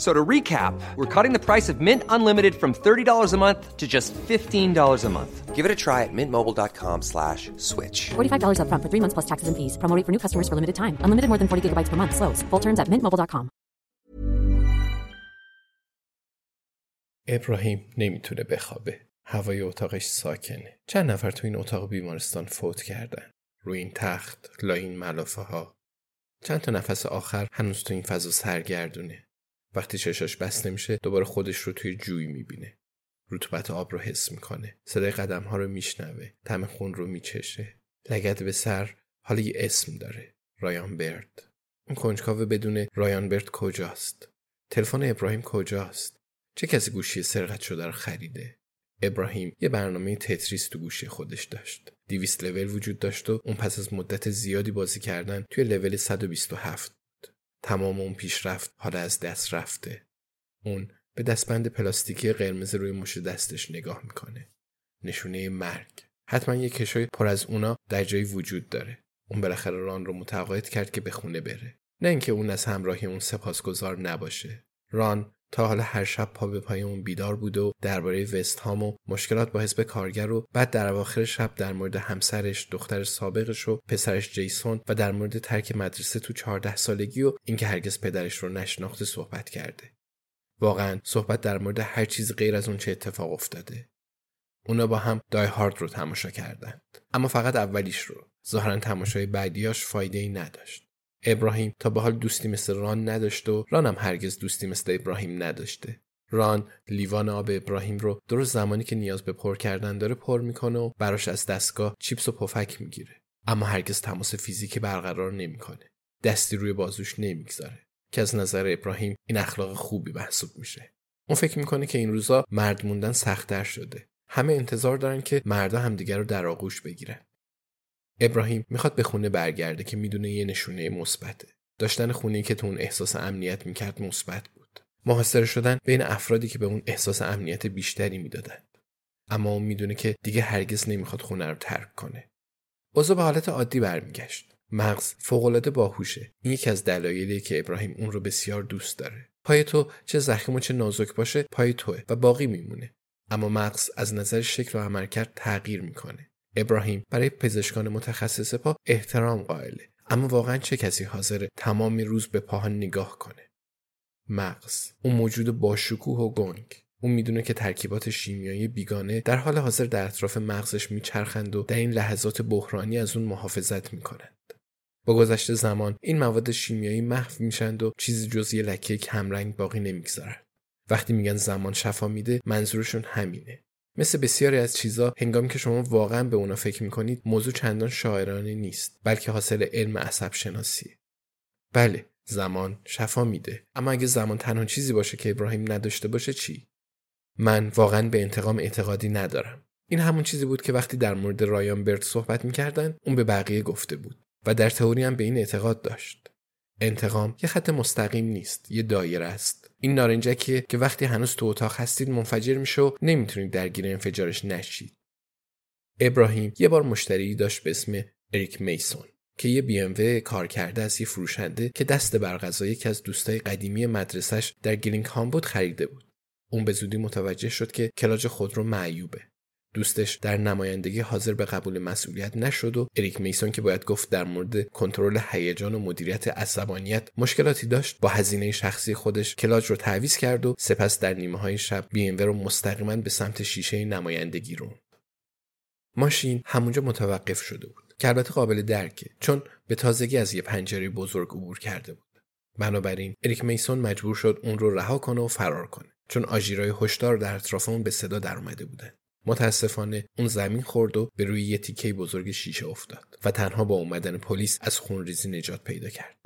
f- So to recap, we're cutting the price of Mint Unlimited from $30 a month to just $15 a month. Give it a try at mintmobile.com slash switch. $45 upfront for three months plus taxes and fees. Promo rate for new customers for limited time. Unlimited more than 40 gigabytes per month. Slows. Full terms at mintmobile.com. ابراهیم نمیتونه بخوابه. هوای اتاقش ساکنه. چند نفر تو این اتاق بیمارستان فوت کردن. روی این تخت، لاین ملافه ها. چند تا نفس آخر هنوز تو این فضا سرگردونه. وقتی چشاش بسته میشه دوباره خودش رو توی جوی می‌بینه. رطوبت آب رو حس می‌کنه. صدای قدم ها رو میشنوه. تم خون رو میچشه. لگد به سر حالا یه اسم داره. رایان برد. اون کنجکاو بدون رایان برد کجاست؟ تلفن ابراهیم کجاست؟ چه کسی گوشی سرقت شده رو خریده؟ ابراهیم یه برنامه تتریس تو گوشی خودش داشت. 200 لول وجود داشت و اون پس از مدت زیادی بازی کردن توی لول 127 بود. تمام اون پیشرفت حالا از دست رفته. اون به دستبند پلاستیکی قرمز روی مش دستش نگاه می‌کنه. نشونه مرگ. حتما یه کشوی پر از اونا در جایی وجود داره. اون بالاخره ران رو متقاعد کرد که به خونه بره. نه اینکه اون از همراهی اون سپاسگزار نباشه. ران تا حالا هر شب پا به پای اون بیدار بود و درباره وست هام و مشکلات با حزب کارگر و بعد در اواخر شب در مورد همسرش، دختر سابقش و پسرش جیسون و در مورد ترک مدرسه تو 14 سالگی و اینکه هرگز پدرش رو نشناخته صحبت کرده. واقعا صحبت در مورد هر چیز غیر از اون چه اتفاق افتاده. اونا با هم دای هارد رو تماشا کردند. اما فقط اولیش رو. ظاهرا تماشای بعدیاش فایده ای نداشت. ابراهیم تا به حال دوستی مثل ران نداشت و ران هم هرگز دوستی مثل ابراهیم نداشته. ران لیوان آب ابراهیم رو درست زمانی که نیاز به پر کردن داره پر می‌کنه و براش از دستگاه چیپس و پفک می‌گیره. اما هرگز تماس فیزیکی برقرار نمی‌کنه. دستی روی بازوش نمی‌گذاره. که از نظر ابراهیم این اخلاق خوبی محسوب میشه. اون فکر می‌کنه که این روزا مرد موندن سختتر شده. همه انتظار دارن که مردا همدیگر رو در آغوش بگیرن. ابراهیم می‌خواد به خونه برگرده که می‌دونه یه نشونه مثبته. داشتن خونه که تو اون احساس امنیت می‌کرد مثبت بود. محاصره شدن بین افرادی که به اون احساس امنیت بیشتری می‌دادند. اما اون می‌دونه که دیگه هرگز نمی‌خواد خونه رو ترک کنه. اوضاع به حالت عادی برمیگشت. مغز فوقالعاده باهوشه. این یکی از دلایلیه که ابراهیم اون رو بسیار دوست داره. پای تو چه زخیم و چه نازک باشه پای توه و باقی میمونه. اما مغز از نظر شکل و عملکرد تغییر می‌کنه. ابراهیم. برای پزشکان متخصص پا احترام قائله. اما واقعا چه کسی حاضره تمام روز به پاها نگاه کنه؟ مغز. اون موجود باشکوه و گنگ. اون می‌دونه که ترکیبات شیمیایی بیگانه در حال حاضر در اطراف مغزش میچرخند و در این لحظات بحرانی از اون محافظت می‌کنند. با گذشت زمان این مواد شیمیایی محو میشند و چیزی جز یه لکه کمرنگ باقی نمی‌گذارند وقتی میگن زمان شفا میده منظورشون همینه. مثل بسیاری از چیزا هنگامی که شما واقعا به اونا فکر می‌کنید موضوع چندان شاعرانه نیست بلکه حاصل علم عصب شناسیه بله زمان شفا میده. اما اگه زمان تنها چیزی باشه که ابراهیم نداشته باشه چی؟ من واقعا به انتقام اعتقادی ندارم. این همون چیزی بود که وقتی در مورد رایان برد صحبت می‌کردن اون به بقیه گفته بود و در تئوری هم به این اعتقاد داشت. انتقام یه خط مستقیم نیست یه دایره است. این نارنجکیه که وقتی هنوز تو اتاق هستید منفجر میشه و نمی‌تونید درگیر انفجارش نشید. ابراهیم یه بار مشتری داشت به اسم اریک میسون که یه بی ام کار کرده از یه فروشنده که دست بر قضا یکی از دوستای قدیمی مدرسش در گرینگ هام بود خریده بود. اون به زودی متوجه شد که کلاج خودرو معیوبه. دوستش در نمایندگی حاضر به قبول مسئولیت نشد و اریک میسون که باید گفت در مورد کنترل هیجان و مدیریت عصبانیت مشکلاتی داشت با هزینه شخصی خودش کلاج رو تعویض کرد و سپس در نیمه های شب بی رو مستقیما به سمت شیشه نمایندگی روند. ماشین همونجا متوقف شده بود. که البته قابل درکه چون به تازگی از یه پنجره بزرگ عبور کرده بود. بنابراین اریک میسون مجبور شد اون رو رها کنه و فرار کنه چون آژیرای هشدار در اطراف اون به صدا در اومده بودن. متاسفانه اون زمین خورد و به روی یه تیکه بزرگ شیشه افتاد و تنها با اومدن پلیس از خونریزی نجات پیدا کرد.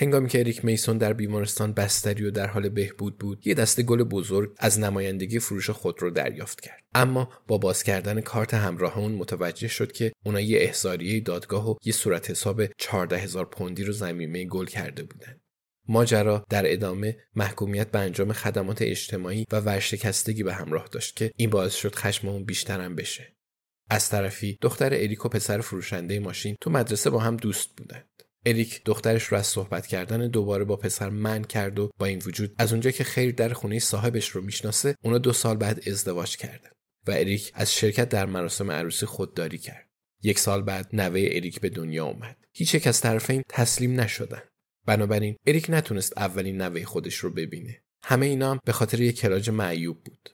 هنگامی که اریک میسون در بیمارستان بستری و در حال بهبود بود یه دسته گل بزرگ از نمایندگی فروش خود رو دریافت کرد اما با باز کردن کارت همراه اون متوجه شد که اونا یه احضاریه دادگاه و یه صورت حساب 14 هزار پوندی رو زمینه گل کرده بودند ماجرا در ادامه محکومیت به انجام خدمات اجتماعی و ورشکستگی به همراه داشت که این باعث شد خشم اون بیشترم بشه. از طرفی دختر اریک و پسر فروشنده ماشین تو مدرسه با هم دوست بودند. اریک دخترش رو از صحبت کردن دوباره با پسر من کرد و با این وجود از اونجا که خیر در خونه صاحبش رو می‌شناسه اونا دو سال بعد ازدواج کردن و اریک از شرکت در مراسم عروسی خودداری کرد. یک سال بعد نوه اریک به دنیا اومد. هیچ یک از طرفین تسلیم نشدن. بنابراین اریک نتونست اولین نوه خودش رو ببینه. همه اینا هم به خاطر یک کلاج معیوب بود.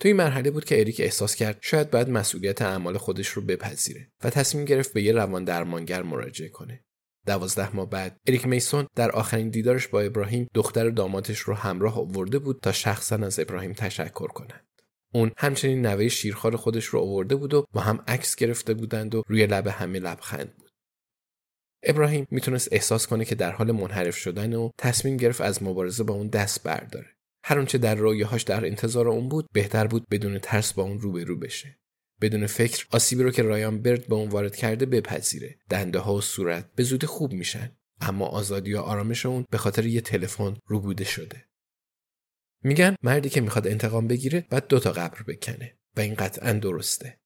تو این مرحله بود که اریک احساس کرد شاید باید مسئولیت اعمال خودش رو بپذیره و تصمیم گرفت به یه روان درمانگر مراجعه کنه. دوازده ماه بعد اریک میسون در آخرین دیدارش با ابراهیم دختر و دامادش رو همراه آورده بود تا شخصا از ابراهیم تشکر کنند. اون همچنین نوه شیرخوار خودش رو آورده بود و با هم عکس گرفته بودند و روی لب همه لبخند بود. ابراهیم می‌تونست احساس کنه که در حال منحرف شدن و تصمیم گرفت از مبارزه با اون دست برداره. هر اونچه در رویاهاش در انتظار اون بود بهتر بود بدون ترس با اون روبرو بشه. بدون فکر آسیبی رو که رایان برد به اون وارد کرده بپذیره. دنده ها و صورت به زودی خوب میشن. اما آزادی و آرامش اون به خاطر یه تلفن روبوده شده. میگن مردی که می‌خواد انتقام بگیره بعد دوتا قبر بکنه و این قطعا درسته.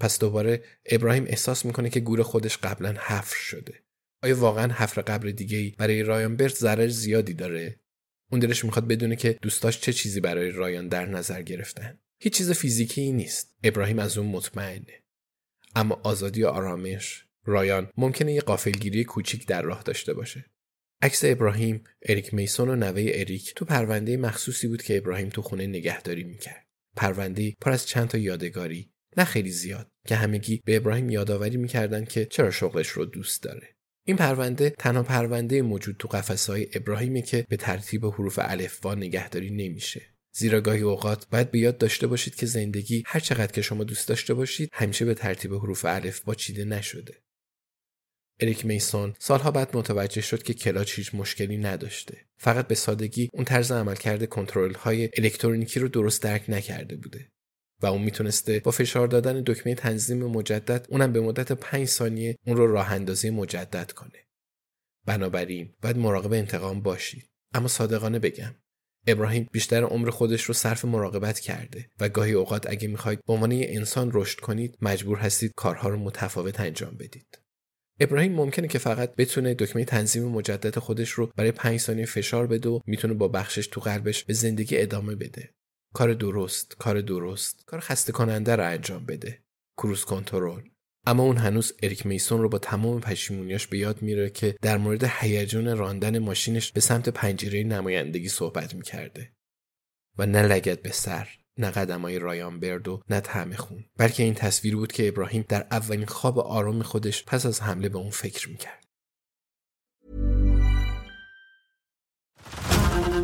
پس دوباره ابراهیم احساس می‌کنه که گور خودش قبلا حفر شده. آیا واقعا حفر قبر دیگه ای برای رایان برت ضرر زیادی داره؟ اون دلش می‌خواد بدونه که دوستاش چه چیزی برای رایان در نظر گرفتن. هیچ چیز فیزیکی نیست. ابراهیم از اون مطمئنه. اما آزادی و آرامش. رایان ممکنه یه قافلگیری کوچیک در راه داشته باشه. عکس ابراهیم اریک میسون و نوه اریک تو پرونده مخصوصی بود که ابراهیم تو خونه نگهداری می‌کرد. پرونده پر از چند تا یادگاری. نه خیلی زیاد. که همگی به ابراهیم یادآوری می‌کردند که چرا شغلش رو دوست داره. این پرونده تنها پرونده موجود تو قفسهای ابراهیمی که به ترتیب حروف الفبا نگهداری نمیشه. زیرا گاهی اوقات باید به یاد داشته باشید که زندگی هر چقدر که شما دوست داشته باشید همیشه به ترتیب حروف الفبا چیده نشده. اریک میسون سالها بعد متوجه شد که کلاچ هیچ مشکلی نداشته. فقط به سادگی اون طرز عملکرد کنترل های الکترونیکی رو درست درک نکرده بوده. و اون می‌تونسته با فشار دادن دکمه تنظیم مجدد اونم به مدت 5 ثانیه اون رو راه اندازی مجدد کنه. بنابراین باید مراقب انتقام باشید. اما صادقانه بگم ابراهیم بیشتر عمر خودش رو صرف مراقبت کرده و گاهی اوقات اگه می‌خواید به عنوان انسان رشد کنید مجبور هستید کارها رو متفاوت انجام بدید. ابراهیم ممکنه که فقط بتونه دکمه تنظیم مجدد خودش رو برای 5 ثانیه فشار بده و می‌تونه با بخشش تو قلبش به زندگی ادامه بده. کار درست کار درست کار خسته کننده رو انجام بده. کروز کنترل. اما اون هنوز اریک میسون رو با تمام پشیمونیاش به یاد میره که در مورد هیجان راندن ماشینش به سمت پنجره نمایندگی صحبت می‌کرده. و نه لگت به سر نه قدمای رایان برد و نه تعم خون. بلکه این تصویر بود که ابراهیم در اولین خواب آرام خودش پس از حمله به اون فکر می‌کرد.